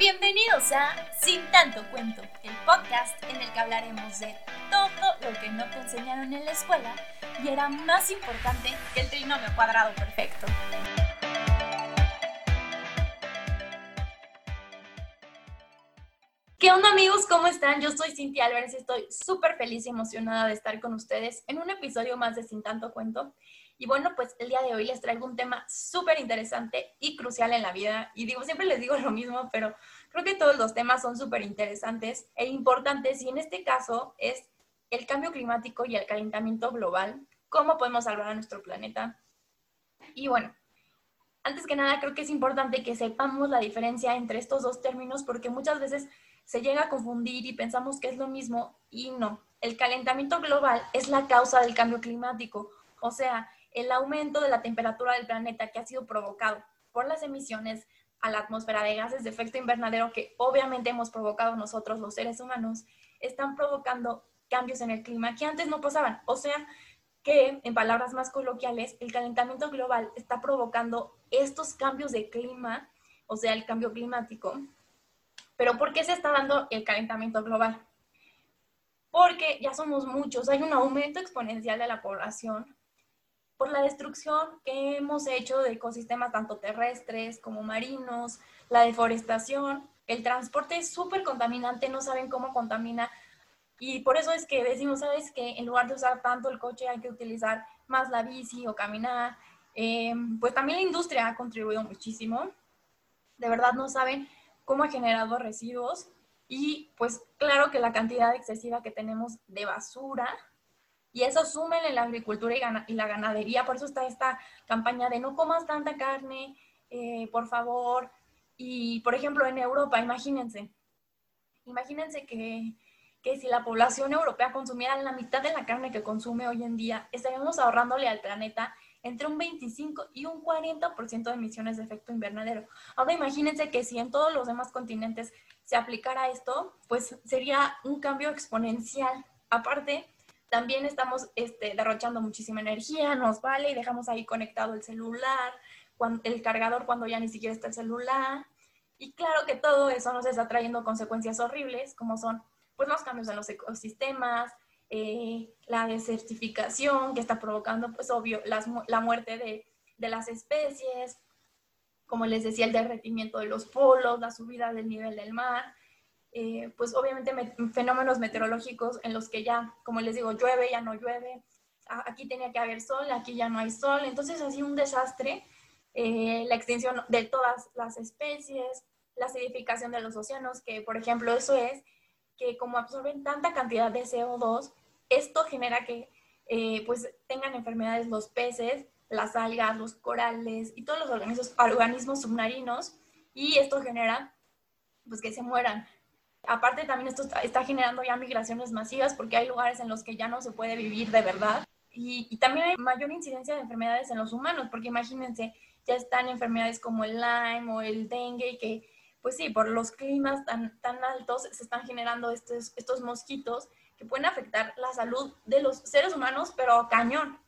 Bienvenidos a Sin tanto cuento, el podcast en el que hablaremos de todo lo que no te enseñaron en la escuela y era más importante que el trinomio cuadrado perfecto. ¿Qué onda amigos? ¿Cómo están? Yo soy Cintia Álvarez y estoy súper feliz y emocionada de estar con ustedes en un episodio más de Sin tanto cuento. Y bueno, pues el día de hoy les traigo un tema súper interesante y crucial en la vida. Y digo, siempre les digo lo mismo, pero creo que todos los temas son súper interesantes e importantes. Y en este caso es el cambio climático y el calentamiento global. ¿Cómo podemos salvar a nuestro planeta? Y bueno, antes que nada creo que es importante que sepamos la diferencia entre estos dos términos porque muchas veces se llega a confundir y pensamos que es lo mismo y no. El calentamiento global es la causa del cambio climático. O sea, el aumento de la temperatura del planeta que ha sido provocado por las emisiones a la atmósfera de gases de efecto invernadero que obviamente hemos provocado nosotros los seres humanos, están provocando cambios en el clima que antes no pasaban. O sea, que en palabras más coloquiales, el calentamiento global está provocando estos cambios de clima, o sea, el cambio climático. Pero ¿por qué se está dando el calentamiento global? Porque ya somos muchos, hay un aumento exponencial de la población, por la destrucción que hemos hecho de ecosistemas tanto terrestres como marinos, la deforestación, el transporte es súper contaminante, no saben cómo contamina. Y por eso es que decimos, ¿sabes que En lugar de usar tanto el coche hay que utilizar más la bici o caminar. Eh, pues también la industria ha contribuido muchísimo. De verdad no saben cómo ha generado residuos y pues claro que la cantidad excesiva que tenemos de basura y eso sumen en la agricultura y, la ganadería. Por eso está esta campaña de no comas tanta carne, eh, por favor. Y, por ejemplo, en Europa, imagínense, imagínense que, que si la población europea consumiera la mitad de la carne que consume hoy en día, estaríamos ahorrándole al planeta entre un 25 y un 40% de emisiones de efecto invernadero. Ahora imagínense que si en todos los demás continentes se aplicara esto, pues sería un cambio exponencial. Aparte, también estamos este, derrochando muchísima energía, nos vale y dejamos ahí conectado el celular, el cargador cuando ya ni siquiera está el celular. Y claro que todo eso nos está trayendo consecuencias horribles, como son pues, los cambios en los ecosistemas, eh, la desertificación que está provocando, pues obvio, la muerte de, de las especies, como les decía, el derretimiento de los polos, la subida del nivel del mar, eh, pues obviamente fenómenos meteorológicos en los que ya, como les digo, llueve, ya no llueve, aquí tenía que haber sol, aquí ya no hay sol, entonces así un desastre, eh, la extinción de todas las especies, la acidificación de los océanos, que por ejemplo eso es que como absorben tanta cantidad de CO2, esto genera que eh, pues tengan enfermedades los peces, las algas, los corales y todos los organismos, organismos submarinos y esto genera pues que se mueran Aparte también esto está generando ya migraciones masivas porque hay lugares en los que ya no se puede vivir de verdad. Y, también hay mayor incidencia de enfermedades en los humanos, porque imagínense, ya están enfermedades como el Lyme o el dengue, que pues sí, por los climas tan, tan altos se están generando estos, estos mosquitos que pueden afectar la salud de los seres humanos, pero cañón.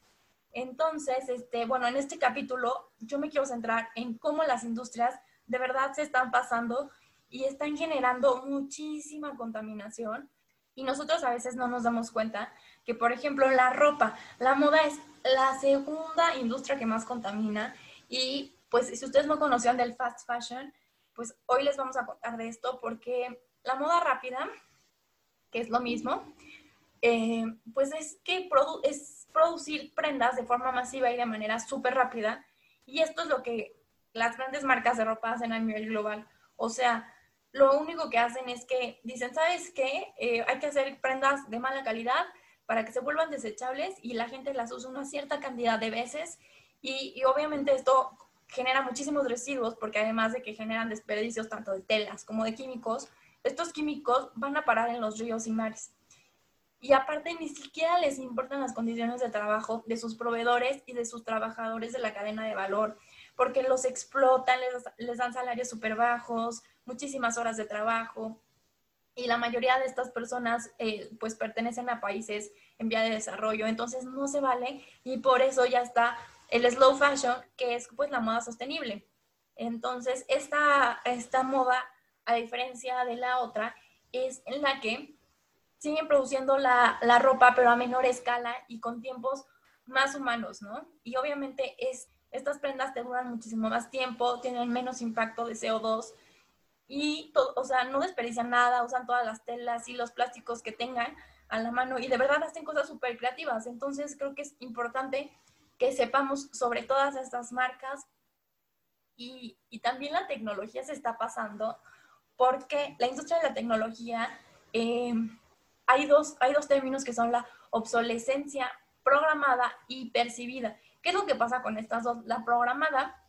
Entonces, este, bueno, en este capítulo yo me quiero centrar en cómo las industrias de verdad se están pasando y están generando muchísima contaminación y nosotros a veces no nos damos cuenta que, por ejemplo, la ropa, la moda es la segunda industria que más contamina y pues si ustedes no conocían del fast fashion, pues hoy les vamos a contar de esto porque la moda rápida, que es lo mismo, eh, pues es que es producir prendas de forma masiva y de manera súper rápida y esto es lo que las grandes marcas de ropa hacen a nivel global. O sea, lo único que hacen es que dicen, ¿sabes qué? Eh, hay que hacer prendas de mala calidad para que se vuelvan desechables y la gente las usa una cierta cantidad de veces y, obviamente esto genera muchísimos residuos porque además de que generan desperdicios tanto de telas como de químicos, estos químicos van a parar en los ríos y mares. Y aparte ni siquiera les importan las condiciones de trabajo de sus proveedores y de sus trabajadores de la cadena de valor, porque los explotan, les, les dan salarios súper bajos, muchísimas horas de trabajo y la mayoría de estas personas eh, pues pertenecen a países en vía de desarrollo, entonces no se vale y por eso ya está el slow fashion, que es pues la moda sostenible. Entonces, esta, esta moda a diferencia de la otra, es en la que siguen produciendo la, la ropa, pero a menor escala y con tiempos más humanos, ¿no? Y obviamente es, estas prendas te duran muchísimo más tiempo, tienen menos impacto de CO2 y, o sea, no desperdician nada, usan todas las telas y los plásticos que tengan a la mano y de verdad hacen cosas súper creativas. Entonces creo que es importante que sepamos sobre todas estas marcas y, y también la tecnología se está pasando porque la industria de la tecnología, eh, hay, dos, hay dos términos que son la obsolescencia programada y percibida. ¿Qué es lo que pasa con estas dos? La programada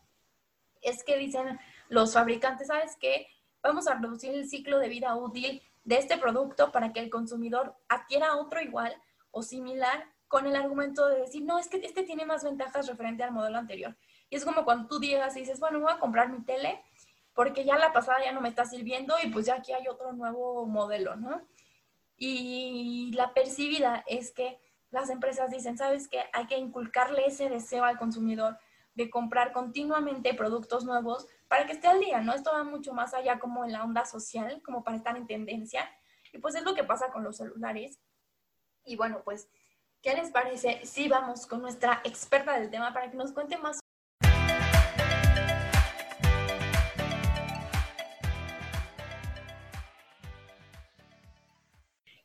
es que dicen los fabricantes, ¿sabes qué? Vamos a reducir el ciclo de vida útil de este producto para que el consumidor adquiera otro igual o similar con el argumento de decir, no, es que este tiene más ventajas referente al modelo anterior. Y es como cuando tú llegas y dices, bueno, voy a comprar mi tele porque ya la pasada ya no me está sirviendo y pues ya aquí hay otro nuevo modelo, ¿no? Y la percibida es que las empresas dicen, ¿sabes qué? Hay que inculcarle ese deseo al consumidor de comprar continuamente productos nuevos para que esté al día, ¿no? Esto va mucho más allá como en la onda social, como para estar en tendencia. Y pues es lo que pasa con los celulares. Y bueno, pues, ¿qué les parece si vamos con nuestra experta del tema para que nos cuente más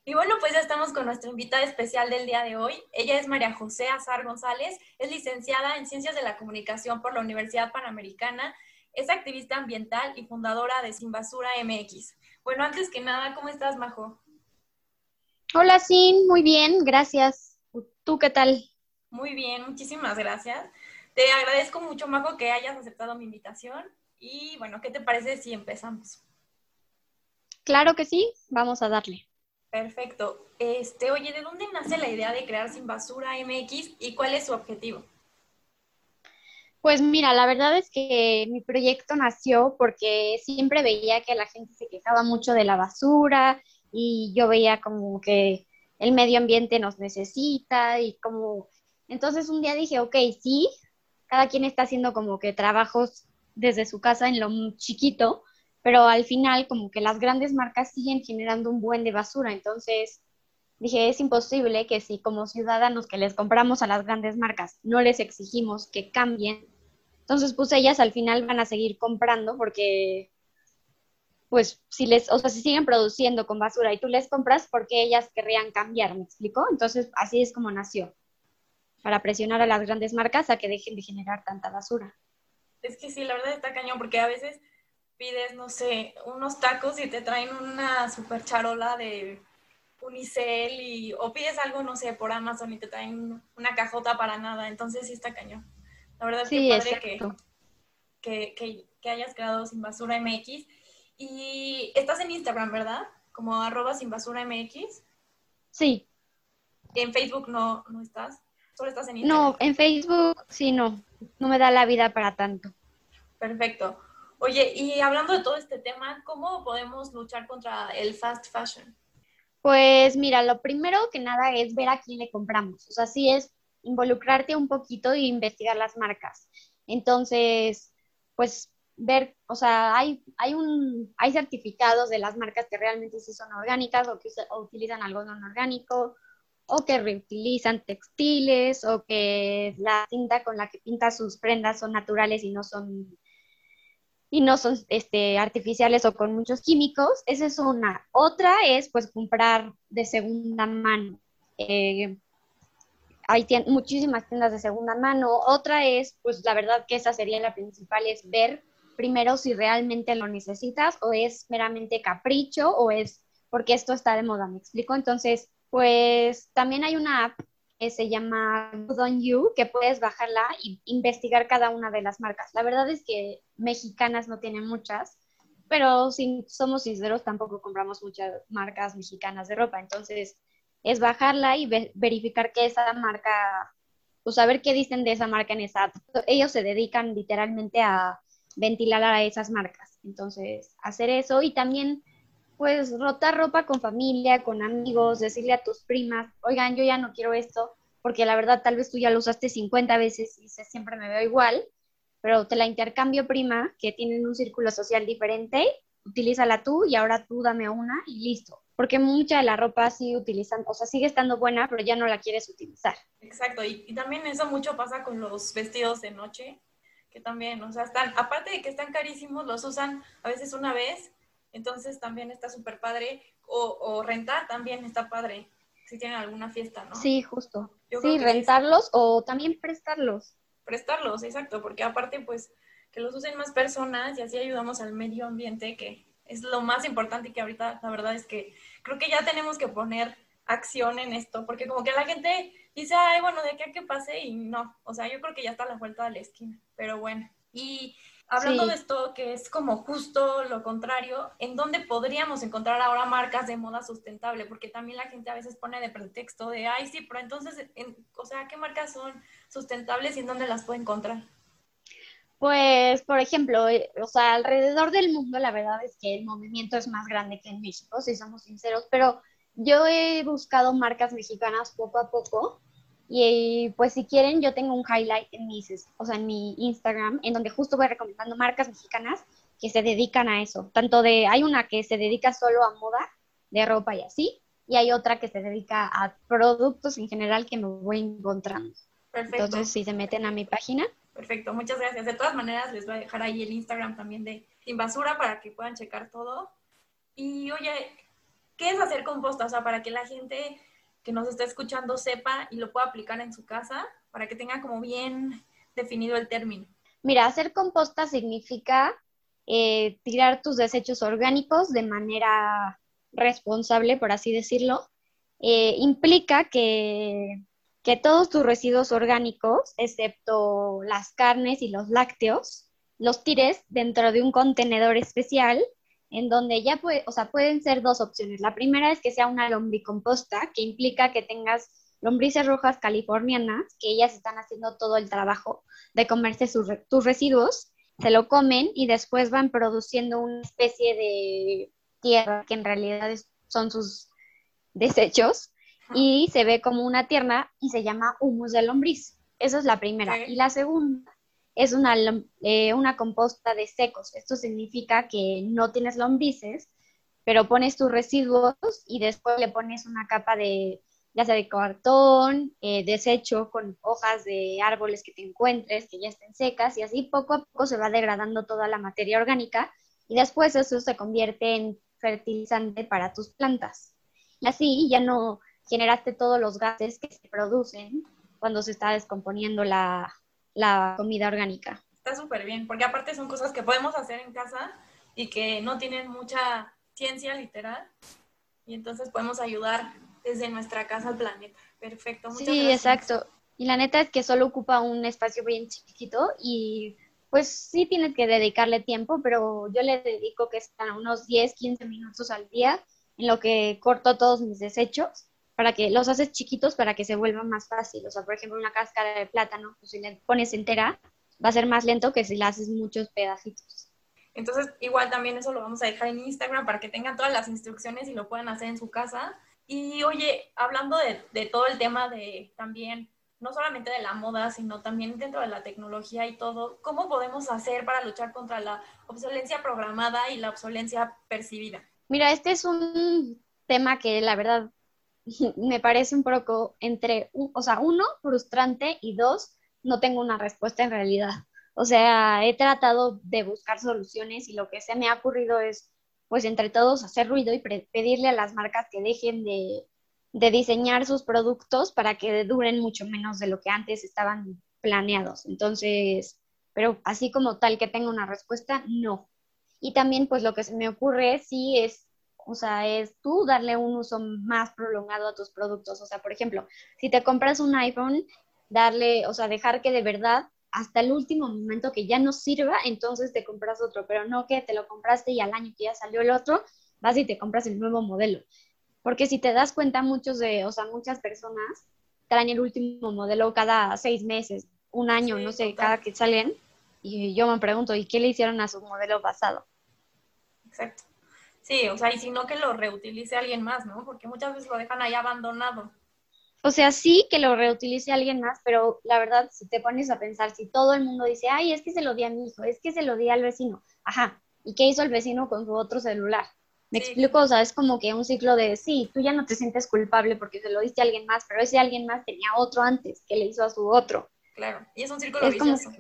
Y bueno, pues ya estamos con nuestra invitada especial del día de hoy. Ella es María José Azar González, es licenciada en Ciencias de la Comunicación por la Universidad Panamericana, es activista ambiental y fundadora de Sin Basura MX. Bueno, antes que nada, ¿cómo estás, Majo? Hola, Sin, muy bien, gracias. ¿Tú qué tal? Muy bien, muchísimas gracias. Te agradezco mucho, Majo, que hayas aceptado mi invitación. Y bueno, ¿qué te parece si empezamos? Claro que sí, vamos a darle. Perfecto. Este, oye, ¿de dónde nace la idea de crear Sin Basura MX y cuál es su objetivo? Pues mira, la verdad es que mi proyecto nació porque siempre veía que la gente se quejaba mucho de la basura y yo veía como que el medio ambiente nos necesita y como... Entonces un día dije, ok, sí, cada quien está haciendo como que trabajos desde su casa en lo chiquito, pero al final como que las grandes marcas siguen generando un buen de basura, entonces dije, es imposible que si como ciudadanos que les compramos a las grandes marcas no les exigimos que cambien, entonces pues ellas al final van a seguir comprando porque pues si les, o sea, si siguen produciendo con basura y tú les compras, porque ellas querrían cambiar? ¿Me explico? Entonces así es como nació, para presionar a las grandes marcas a que dejen de generar tanta basura. Es que sí, la verdad está cañón, porque a veces pides, no sé, unos tacos y te traen una super charola de unicel y, o pides algo, no sé, por Amazon y te traen una cajota para nada. Entonces sí está cañón. La verdad es que padre que, que, que, hayas creado Sin Basura MX. Y estás en Instagram, ¿verdad? Como arroba Sin Basura MX. Sí. En Facebook no, no estás. Solo estás en Instagram. No, en Facebook sí, no. No me da la vida para tanto. Perfecto. Oye, y hablando de todo este tema, ¿cómo podemos luchar contra el fast fashion? Pues mira, lo primero que nada es ver a quién le compramos. O sea, sí es involucrarte un poquito e investigar las marcas. Entonces, pues ver, o sea, hay, hay, un, hay certificados de las marcas que realmente sí son orgánicas o que utilizan algodón orgánico o que reutilizan textiles o que la tinta con la que pinta sus prendas son naturales y no son y no son este, artificiales o con muchos químicos. Esa es una. Otra es pues comprar de segunda mano. Eh, hay muchísimas tiendas de segunda mano. Otra es, pues la verdad que esa sería la principal, es ver primero si realmente lo necesitas o es meramente capricho o es porque esto está de moda, ¿me explico? Entonces, pues también hay una app se llama Good on You, que puedes bajarla y investigar cada una de las marcas. La verdad es que mexicanas no tienen muchas, pero si somos sinceros, tampoco compramos muchas marcas mexicanas de ropa. Entonces, es bajarla y verificar que esa marca, pues saber qué dicen de esa marca en esa Ellos se dedican literalmente a ventilar a esas marcas. Entonces, hacer eso y también pues rotar ropa con familia, con amigos, decirle a tus primas, oigan, yo ya no quiero esto, porque la verdad tal vez tú ya lo usaste 50 veces y siempre me veo igual, pero te la intercambio prima, que tienen un círculo social diferente, utilízala tú y ahora tú dame una y listo. Porque mucha de la ropa sigue utilizando, o sea, sigue estando buena, pero ya no la quieres utilizar. Exacto, y, y también eso mucho pasa con los vestidos de noche, que también, o sea, están, aparte de que están carísimos, los usan a veces una vez, entonces también está súper padre, o, o rentar también está padre, si tienen alguna fiesta, ¿no? Sí, justo. sí, rentarlos o también prestarlos. Prestarlos, exacto, porque aparte, pues, que los usen más personas y así ayudamos al medio ambiente, que es lo más importante y que ahorita la verdad es que creo que ya tenemos que poner acción en esto, porque como que la gente dice, ay, bueno, de qué a que pase y no, o sea, yo creo que ya está a la vuelta de la esquina, pero bueno. Y hablando de esto, que es como justo lo contrario, ¿en dónde podríamos encontrar ahora marcas de moda sustentable? Porque también la gente a veces pone de pretexto de, ay, sí, pero entonces, o sea, ¿qué marcas son sustentables y en dónde las puedo encontrar? Pues, por ejemplo, eh, o sea, alrededor del mundo la verdad es que el movimiento es más grande que en México, si somos sinceros, pero yo he buscado marcas mexicanas poco a poco y pues si quieren yo tengo un highlight en mi, o sea, en mi Instagram en donde justo voy recomendando marcas mexicanas que se dedican a eso. Tanto de, hay una que se dedica solo a moda de ropa y así, y hay otra que se dedica a productos en general que me voy encontrando. Perfecto. Entonces, si se meten a mi página, Perfecto, muchas gracias. De todas maneras, les voy a dejar ahí el Instagram también de Invasura para que puedan checar todo. Y oye, ¿qué es hacer composta? O sea, para que la gente que nos está escuchando sepa y lo pueda aplicar en su casa, para que tenga como bien definido el término. Mira, hacer composta significa eh, tirar tus desechos orgánicos de manera responsable, por así decirlo. Eh, implica que que todos tus residuos orgánicos, excepto las carnes y los lácteos, los tires dentro de un contenedor especial en donde ya puede, o sea, pueden ser dos opciones. La primera es que sea una lombricomposta, que implica que tengas lombrices rojas californianas, que ellas están haciendo todo el trabajo de comerse sus, tus residuos, se lo comen y después van produciendo una especie de tierra que en realidad son sus desechos y se ve como una tierna y se llama humus de lombriz. Esa es la primera. Y la segunda es una, eh, una composta de secos. Esto significa que no tienes lombrices, pero pones tus residuos y después le pones una capa de, ya de cartón, eh, desecho con hojas de árboles que te encuentres, que ya estén secas, y así poco a poco se va degradando toda la materia orgánica y después eso se convierte en fertilizante para tus plantas. Y así ya no, generaste todos los gases que se producen cuando se está descomponiendo la, comida orgánica. Está súper bien, porque aparte son cosas que podemos hacer en casa y que no tienen mucha ciencia literal, y entonces podemos ayudar desde nuestra casa al planeta. Perfecto, muchas sí, exacto. Y la neta es que solo ocupa un espacio bien chiquito y pues sí tienes que dedicarle tiempo, pero yo le dedico que están unos 10, 15 minutos al día en lo que corto todos mis desechos para que los haces chiquitos para que se vuelva más fácil. O sea, por ejemplo, una cáscara de plátano, pues si le pones entera, va a ser más lento que si le haces muchos pedacitos. Entonces, igual también eso lo vamos a dejar en Instagram para que tengan todas las instrucciones y lo puedan hacer en su casa. Y oye, hablando de, de todo el tema de también, no solamente de la moda, sino también dentro de la tecnología y todo, ¿cómo podemos hacer para luchar contra la obsolencia programada y la obsolencia percibida? Mira, este es un tema que la verdad me parece un poco entre, o sea, uno, frustrante y dos, no tengo una respuesta en realidad. O sea, he tratado de buscar soluciones y lo que se me ha ocurrido es, pues, entre todos hacer ruido y pedirle a las marcas que dejen de, de diseñar sus productos para que duren mucho menos de lo que antes estaban planeados. Entonces, pero así como tal que tenga una respuesta, no. Y también, pues, lo que se me ocurre sí es o sea, es tú darle un uso más prolongado a tus productos. O sea, por ejemplo, si te compras un iPhone, darle, o sea, dejar que de verdad hasta el último momento que ya no sirva, entonces te compras otro, pero no que te lo compraste y al año que ya salió el otro, vas y te compras el nuevo modelo. Porque si te das cuenta, muchos de, o sea, muchas personas traen el último modelo cada seis meses, un año, no sé, cada que salen. Y yo me pregunto, ¿y qué le hicieron a su modelo pasado? Exacto. Sí, o sea, y si no que lo reutilice alguien más, ¿no? Porque muchas veces lo dejan ahí abandonado. O sea, sí que lo reutilice alguien más, pero la verdad, si te pones a pensar, si todo el mundo dice, ay, es que se lo di a mi hijo, es que se lo di al vecino, ajá, ¿Y qué hizo el vecino con su otro celular? Me explico, o sea, es como que un ciclo de, sí, tú ya no te sientes culpable porque se lo diste a alguien más, pero ese alguien más tenía otro antes que le hizo a su otro. Claro, y es un círculo vicioso.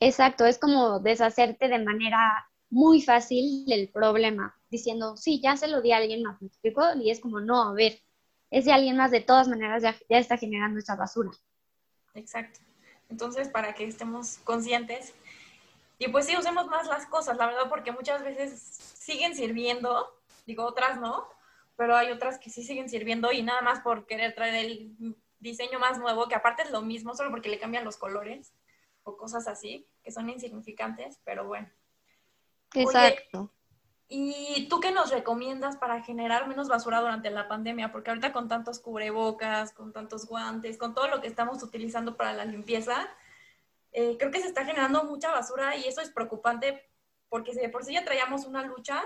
exacto, es como deshacerte de manera muy fácil del problema, diciendo, sí, ya se lo di a alguien más, ¿me explico? Y es como, no, a ver, ese alguien más de todas maneras ya, ya está generando esa basura. Exacto. Entonces, para que estemos conscientes y pues sí, usemos más las cosas, la verdad, porque muchas veces siguen sirviendo, digo otras no, pero hay otras que sí siguen sirviendo y nada más por querer traer el diseño más nuevo, que aparte es lo mismo, solo porque le cambian los colores o cosas así, que son insignificantes, pero bueno. Exacto. ¿Y tú qué nos recomiendas para generar menos basura durante la pandemia? Porque ahorita con tantos cubrebocas, con tantos guantes, con todo lo que estamos utilizando para la limpieza, eh, creo que se está generando mucha basura y eso es preocupante porque si por sí ya traíamos una lucha,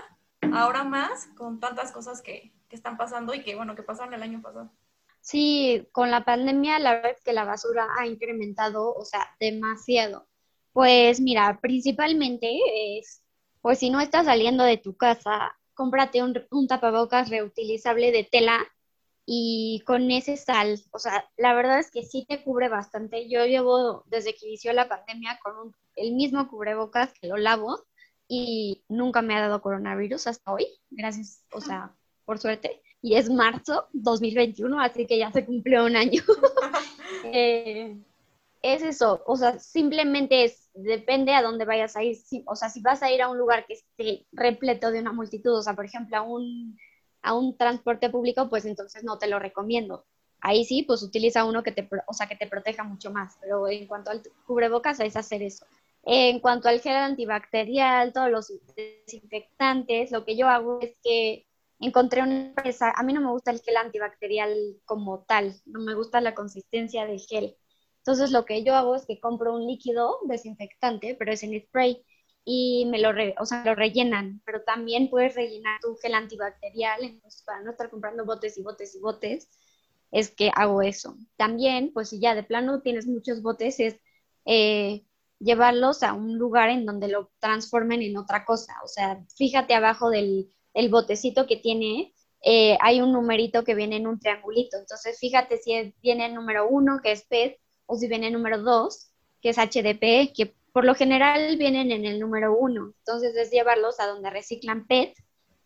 ahora más con tantas cosas que, que están pasando y que, bueno, que pasaron el año pasado. Sí, con la pandemia la verdad es que la basura ha incrementado, o sea, demasiado. Pues mira, principalmente es, pues si no estás saliendo de tu casa, cómprate un, un tapabocas reutilizable de tela y con ese sal, o sea, la verdad es que sí te cubre bastante. Yo llevo desde que inició la pandemia con el mismo cubrebocas que lo lavo y nunca me ha dado coronavirus hasta hoy, gracias, o sea, por suerte. Y es marzo 2021, así que ya se cumplió un año. Eh, es eso, o sea, simplemente es, depende a dónde vayas a ir. o sea, si vas a ir a un lugar que esté repleto de una multitud, o sea, por ejemplo, a un a un transporte público, pues entonces no te lo recomiendo. Ahí sí, pues utiliza uno que te, o sea, que te proteja mucho más, pero en cuanto al cubrebocas es hacer eso. En cuanto al gel antibacterial, todos los desinfectantes, lo que yo hago es que encontré una empresa, a mí no me gusta el gel antibacterial como tal, no me gusta la consistencia del gel. Entonces lo que yo hago es que compro un líquido desinfectante, pero es en spray y me lo, o sea, lo rellenan, pero también puedes rellenar tu gel antibacterial, entonces para no estar comprando botes y botes y botes, es que hago eso. También, pues si ya de plano tienes muchos botes, es eh, llevarlos a un lugar en donde lo transformen en otra cosa. O sea, fíjate abajo del el botecito que tiene, eh, hay un numerito que viene en un triangulito. Entonces, fíjate si viene el número uno, que es PET, o si viene número dos, que es HDP, que por lo general vienen en el número uno, entonces es llevarlos a donde reciclan PET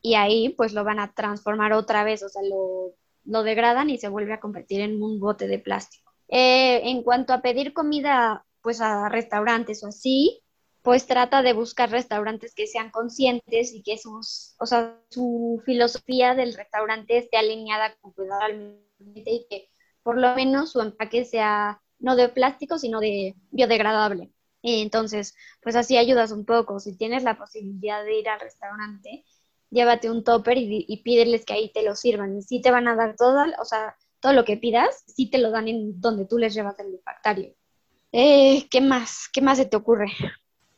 y ahí pues lo van a transformar otra vez, o sea, lo, degradan y se vuelve a convertir en un bote de plástico. Eh, en cuanto a pedir comida pues a restaurantes o así, pues trata de buscar restaurantes que sean conscientes y que sus, o sea, su filosofía del restaurante esté alineada con cuidar al ambiente y que por lo menos su empaque sea no de plástico, sino de biodegradable. Entonces, pues así ayudas un poco. Si tienes la posibilidad de ir al restaurante, llévate un topper y, pídeles que ahí te lo sirvan. Y sí te van a dar todo, o sea, todo lo que pidas, sí te lo dan en donde tú les llevas el refractario. Eh, ¿Qué más? ¿Qué más se te ocurre?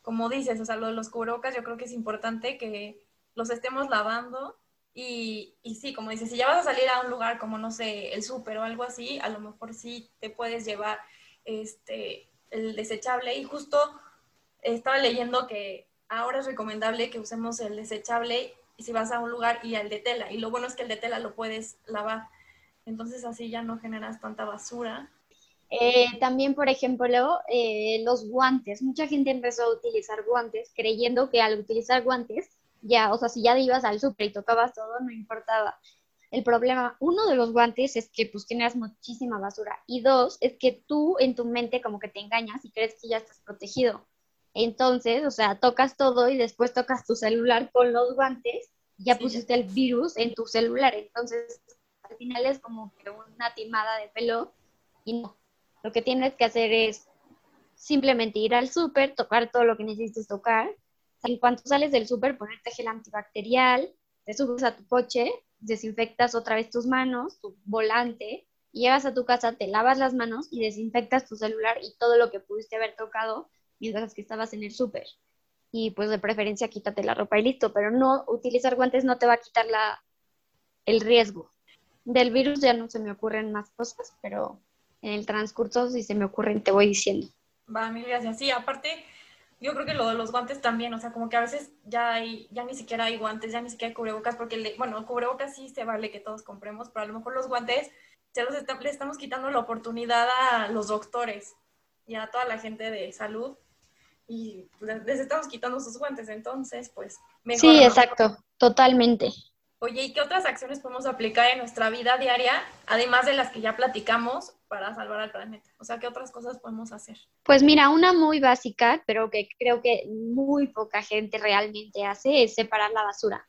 Como dices, o sea, lo de los cubrebocas yo creo que es importante que los estemos lavando y, y, sí, como dices, si ya vas a salir a un lugar como, no sé, el súper o algo así, a lo mejor sí te puedes llevar este, el desechable y justo estaba leyendo que ahora es recomendable que usemos el desechable si vas a un lugar y el de tela. Y lo bueno es que el de tela lo puedes lavar. Entonces así ya no generas tanta basura. Eh, también, por ejemplo, eh, los guantes. Mucha gente empezó a utilizar guantes creyendo que al utilizar guantes, ya, o sea, si ya ibas al súper y tocabas todo, no importaba. El problema, uno de los guantes es que pues tienes muchísima basura y dos, es que tú en tu mente como que te engañas y crees que ya estás protegido. Entonces, o sea, tocas todo y después tocas tu celular con los guantes, ya pusiste el virus en tu celular. Entonces, al final es como que una timada de pelo y no. Lo que tienes que hacer es simplemente ir al súper, tocar todo lo que necesites tocar. En cuanto sales del súper, ponerte gel antibacterial, te subes a tu coche desinfectas otra vez tus manos, tu volante, llegas a tu casa, te lavas las manos y desinfectas tu celular y todo lo que pudiste haber tocado mientras que estabas en el súper. Y pues de preferencia quítate la ropa y listo, pero no utilizar guantes no te va a quitar la, el riesgo. Del virus ya no se me ocurren más cosas, pero en el transcurso si se me ocurren te voy diciendo. Va, mil gracias. Sí, aparte, yo creo que lo de los guantes también, o sea, como que a veces ya hay, ya ni siquiera hay guantes, ya ni siquiera hay cubrebocas, porque, le, bueno, cubrebocas sí se vale que todos compremos, pero a lo mejor los guantes ya los le estamos quitando la oportunidad a los doctores y a toda la gente de salud y les estamos quitando sus guantes, entonces, pues, mejor. Sí, exacto, totalmente. Oye, ¿y qué otras acciones podemos aplicar en nuestra vida diaria, además de las que ya platicamos, para salvar al planeta? O sea, ¿qué otras cosas podemos hacer? Pues mira, una muy básica, pero que creo que muy poca gente realmente hace, es separar la basura.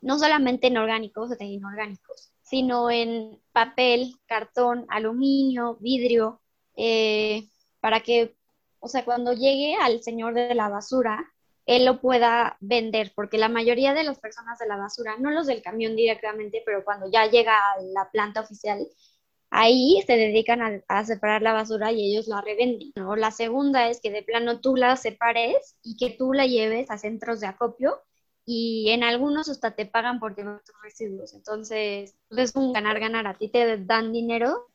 No solamente en orgánicos o en inorgánicos, sino en papel, cartón, aluminio, vidrio, eh, para que, o sea, cuando llegue al señor de la basura, él lo pueda vender, porque la mayoría de las personas de la basura, no los del camión directamente, pero cuando ya llega a la planta oficial, ahí se dedican a, separar la basura y ellos la revenden. ¿no? La segunda es que de plano tú la separes y que tú la lleves a centros de acopio y en algunos hasta te pagan por llevar tus residuos. Entonces, pues, es un ganar-ganar. A ti te dan dinero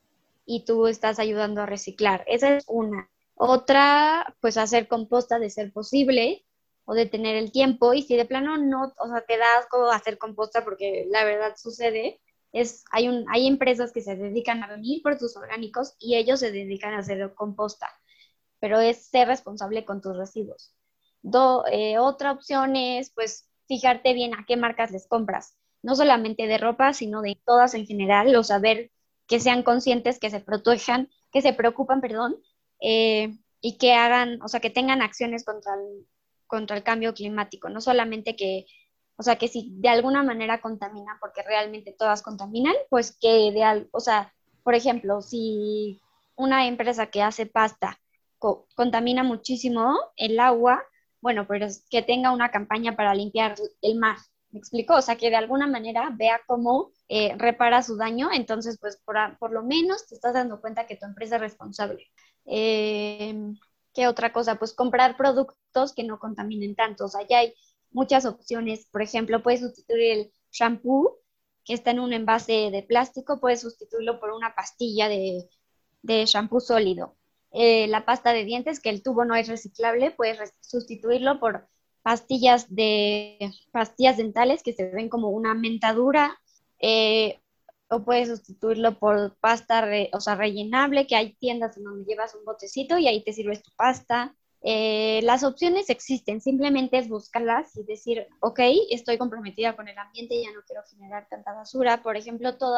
y tú estás ayudando a reciclar. Esa es una. Otra, pues hacer composta de ser posible o de tener el tiempo y si de plano no, o sea, te das como hacer composta porque la verdad sucede, es, hay, empresas que se dedican a venir por tus orgánicos y ellos se dedican a hacer composta, pero es ser responsable con tus residuos. Do, eh, otra opción es, pues, fijarte bien a qué marcas les compras, no solamente de ropa, sino de todas en general, o saber que sean conscientes, que se protejan, que se preocupan, perdón, eh, y que hagan, o sea, que tengan acciones contra contra el cambio climático, no solamente que, o sea, que si de alguna manera contaminan, porque realmente todas contaminan, pues que de, o sea, por ejemplo, si una empresa que hace pasta contamina muchísimo el agua, bueno, pero que tenga una campaña para limpiar el mar, ¿me explico? O sea, que de alguna manera vea cómo eh, repara su daño, entonces, pues por, por, lo menos te estás dando cuenta que tu empresa es responsable. Eh, ¿Qué otra cosa? Pues comprar productos que no contaminen tanto. O sea, ya hay muchas opciones. Por ejemplo, puedes sustituir el shampoo que está en un envase de plástico, puedes sustituirlo por una pastilla de, de shampoo sólido. Eh, la pasta de dientes, que el tubo no es reciclable, puedes sustituirlo por pastillas de pastillas dentales que se ven como una mentadura. Eh, o puedes sustituirlo por pasta, o sea, rellenable, que hay tiendas en donde llevas un botecito y ahí te sirves tu pasta. Eh, las opciones existen, simplemente es buscarlas y decir, ok, estoy comprometida con el ambiente, ya no quiero generar tanta basura. Por ejemplo, todo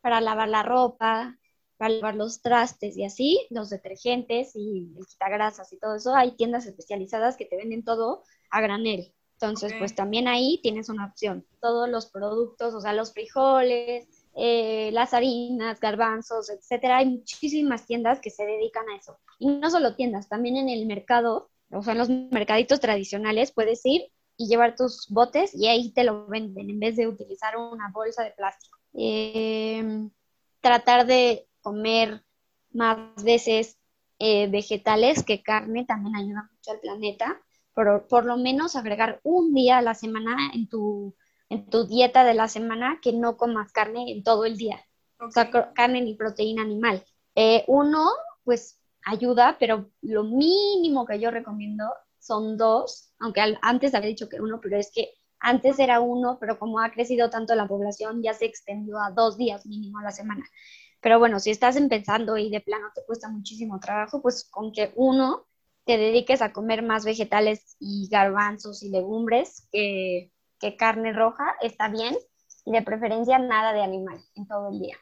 para lavar la ropa, para lavar los trastes y así, los detergentes y el quitagrasas y todo eso, hay tiendas especializadas que te venden todo a granel. Entonces, pues también ahí tienes una opción. Todos los productos, o sea, los frijoles, eh, las harinas, garbanzos, etcétera. Hay muchísimas tiendas que se dedican a eso. Y no solo tiendas, también en el mercado, o sea, en los mercaditos tradicionales, puedes ir y llevar tus botes y ahí te lo venden en vez de utilizar una bolsa de plástico. Em, tratar de comer más veces eh, vegetales que carne también ayuda mucho al planeta. Por, por lo menos agregar un día a la semana en tu en tu dieta de la semana que no comas carne en todo el día. O sea, carne ni proteína animal. Eh, uno, pues ayuda, pero lo mínimo que yo recomiendo son dos, aunque antes había dicho que uno, pero es que antes era uno, pero como ha crecido tanto la población, ya se extendió a dos días mínimo a la semana. Pero bueno, si estás empezando y de plano te cuesta muchísimo trabajo, pues con que uno te dediques a comer más vegetales y garbanzos y legumbres que que carne roja está bien y de preferencia nada de animal en todo el día.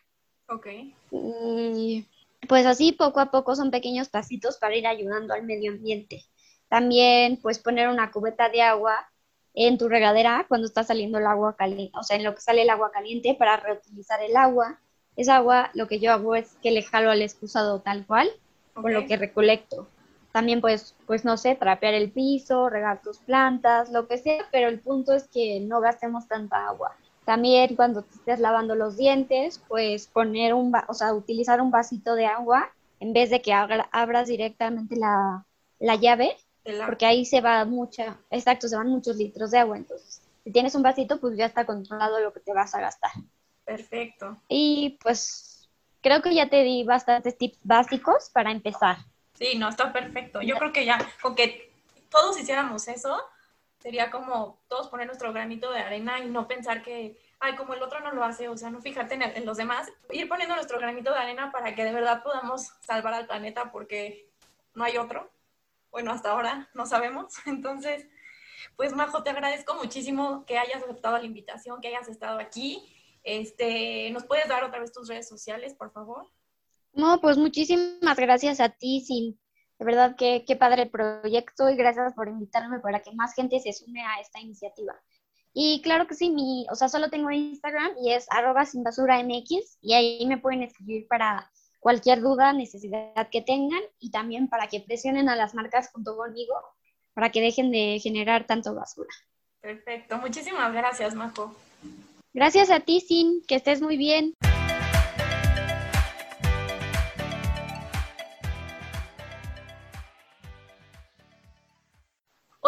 Ok. Y pues así poco a poco son pequeños pasitos para ir ayudando al medio ambiente. También pues poner una cubeta de agua en tu regadera cuando está saliendo el agua caliente, o sea, en lo que sale el agua caliente para reutilizar el agua. Esa agua lo que yo hago es que le jalo al excusado tal cual, con lo que recolecto. También pues, pues no sé, trapear el piso, regar tus plantas, lo que sea, pero el punto es que no gastemos tanta agua. También cuando te estés lavando los dientes, pues poner un, o sea, utilizar un vasito de agua en vez de que abras directamente la, la llave, porque ahí se va mucha, exacto, se van muchos litros de agua. Entonces, si tienes un vasito, pues ya está controlado lo que te vas a gastar. Perfecto. Y pues creo que ya te di bastantes tips básicos para empezar. Sí, no, está perfecto. Yo creo que ya, con que todos hiciéramos eso, sería como todos poner nuestro granito de arena y no pensar que, ay, como el otro no lo hace, o sea, no fijarte en, en los demás, ir poniendo nuestro granito de arena para que de verdad podamos salvar al planeta porque no hay otro. Bueno, hasta ahora no sabemos. Entonces, pues Majo, te agradezco muchísimo que hayas aceptado la invitación, que hayas estado aquí. Este, ¿Nos puedes dar otra vez tus redes sociales, por favor? No, pues muchísimas gracias a ti, Sin. De verdad que qué padre el proyecto y gracias por invitarme para que más gente se sume a esta iniciativa. Y claro que sí, mi, o sea, solo tengo Instagram y es arroba sin basura mx y ahí me pueden escribir para cualquier duda, necesidad que tengan y también para que presionen a las marcas junto conmigo para que dejen de generar tanto basura. Perfecto, muchísimas gracias, Majo. Gracias a ti, Sin, que estés muy bien.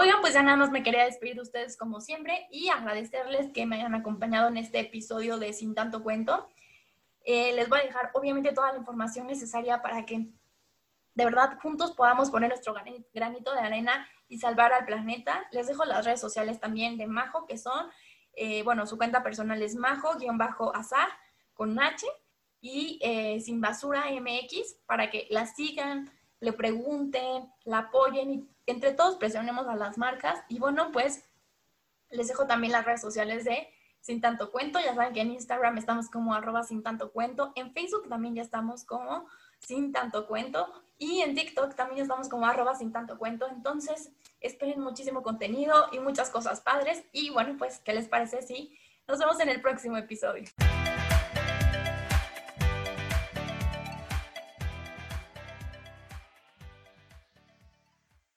Oigan, pues ya nada más me quería despedir de ustedes como siempre y agradecerles que me hayan acompañado en este episodio de Sin Tanto Cuento. Eh, les voy a dejar obviamente toda la información necesaria para que de verdad juntos podamos poner nuestro granito de arena y salvar al planeta. Les dejo las redes sociales también de Majo, que son, eh, bueno, su cuenta personal es majo-azar con H y eh, sin basura MX para que la sigan, le pregunten, la apoyen y entre todos presionemos a las marcas. Y bueno, pues les dejo también las redes sociales de Sin Tanto Cuento. Ya saben que en Instagram estamos como arroba sin tanto cuento. En Facebook también ya estamos como sin tanto cuento. Y en TikTok también estamos como arroba sin tanto cuento. Entonces, esperen muchísimo contenido y muchas cosas padres. Y bueno, pues, ¿qué les parece si nos vemos en el próximo episodio?